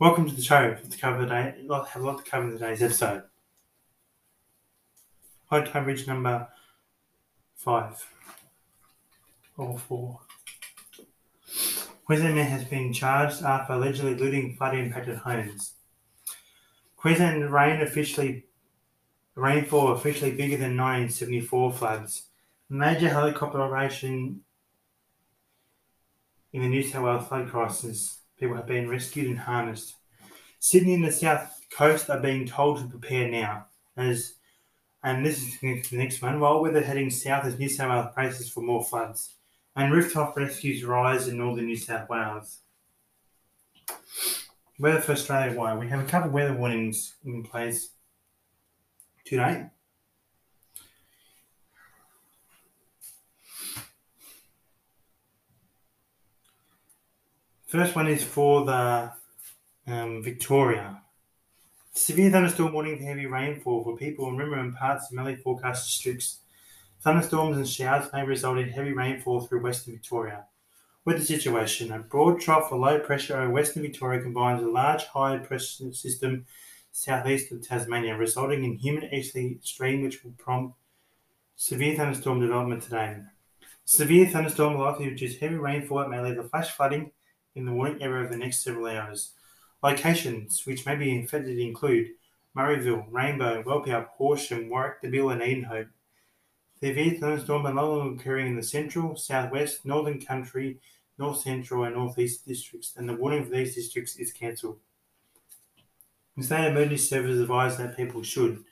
Welcome to the show. To cover have a lot to cover in today's episode. High tide bridge number five or four. Queensland has been charged after allegedly looting flood-impacted homes. Queensland rain officially rainfall officially bigger than 1974 floods. Major helicopter operation in the New South Wales flood crisis. People have been rescued and harnessed. Sydney and the south coast are being told to prepare now. As and this is the next one. While weather heading south as New South Wales braces for more floods, and rooftop rescues rise in northern New South Wales. Weather for Australia wide. We have a couple of weather warnings in place today. First one is for the um, Victoria. Severe thunderstorm warning for heavy rainfall for people in Wimmera and parts of Mallee forecast districts. Thunderstorms and showers may result in heavy rainfall through Western Victoria. Weather situation. A broad trough of low pressure over Western Victoria combines a large high pressure system southeast of Tasmania, resulting in humid easterly stream which will prompt severe thunderstorm development today. Severe thunderstorm likely produce heavy rainfall that may lead to flash flooding in the warning area over the next several hours. Locations which may be affected include Murrayville, Rainbow, Walpeup, Horsham, Warwick, Deville, and Edenhope. Severe thunderstorms are no longer occurring in the central, southwest, northern country, north central, and northeast districts, and the warning for these districts is cancelled. The state emergency service advised that people should,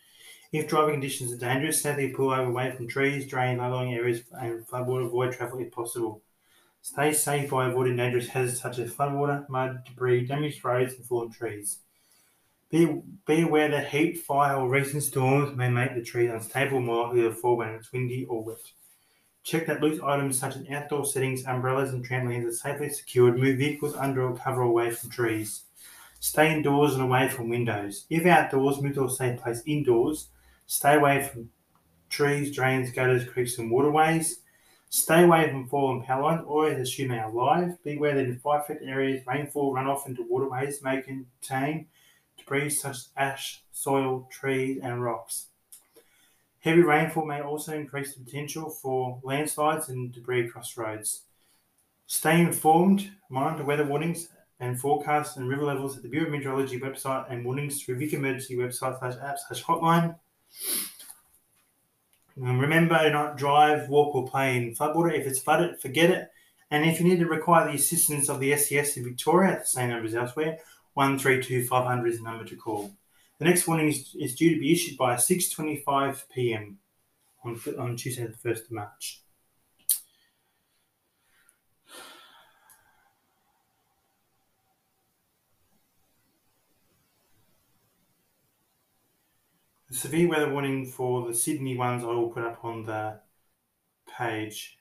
if driving conditions are dangerous, safely pull over away from trees, drain, low-lying areas, and floodwater, avoid traffic if possible. Stay safe by avoiding dangerous hazards such as floodwater, mud, debris, damaged roads, and fallen trees. Be, be aware that heat, fire, or recent storms may make the trees unstable more likely to fall when it's windy or wet. Check that loose items such as outdoor settings, umbrellas, and trampolines are safely secured. Move vehicles under or cover away from trees. Stay indoors and away from windows. If outdoors, move to a safe place indoors. Stay away from trees, drains, gutters, creeks, and waterways. Stay away from fallen power lines, always assume they are live. Beware that in fire affected areas, rainfall runoff into waterways may contain debris such as ash, soil, trees, and rocks. Heavy rainfall may also increase the potential for landslides and debris across roads. Stay informed, monitor weather warnings and forecasts and river levels at the Bureau of Meteorology website and warnings through Vic Emergency website slash app slash hotline. And remember, not drive, walk, or play in floodwater. If it's flooded, forget it. And if you need to require the assistance of the SES in Victoria, the same number as elsewhere, 132 500 is the number to call. The next warning is, is due to be issued by 6.25 p.m. on, on Tuesday the 1st of March. The severe weather warning for the Sydney ones I will put up on the page.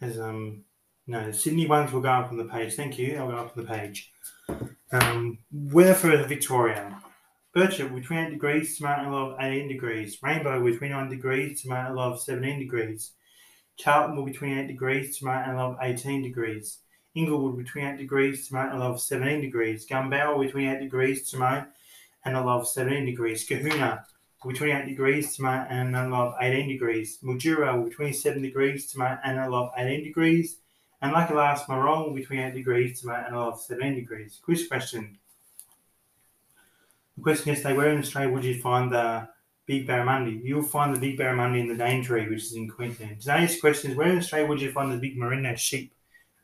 As um no, the Sydney ones will go up on the page. Thank you. I'll go up on the page. Um, weather for Victoria. Birchip between 8 degrees to Mount of 18 degrees. Rainbow between 9 degrees to Mount of 17 degrees. Charlton will between 8 degrees to Mount of 18 degrees. Inglewood between 8 degrees to Mount of 17 degrees. Gumbau between 8 degrees to and low of 17 degrees. Cohuna will be 28 degrees to my and low of 18 degrees. Mildura will be 27 degrees to my and low of 18 degrees. And like a last, Morong will be 28 degrees to my and low of 17 degrees. Quiz question. The question yesterday, where in Australia would you find the Big Barramundi? You'll find the Big Barramundi in the Daintree, which is in Queensland. Today's question is, where in Australia would you find the Big Merino sheep?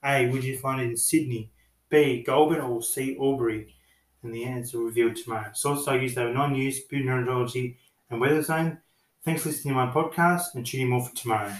A. Would you find it in Sydney? B. Goulburn or C. Albury? And the answer revealed tomorrow. Sources I used over non-use, food neurology, and weather zone. Thanks for listening to my podcast and tune in more for tomorrow.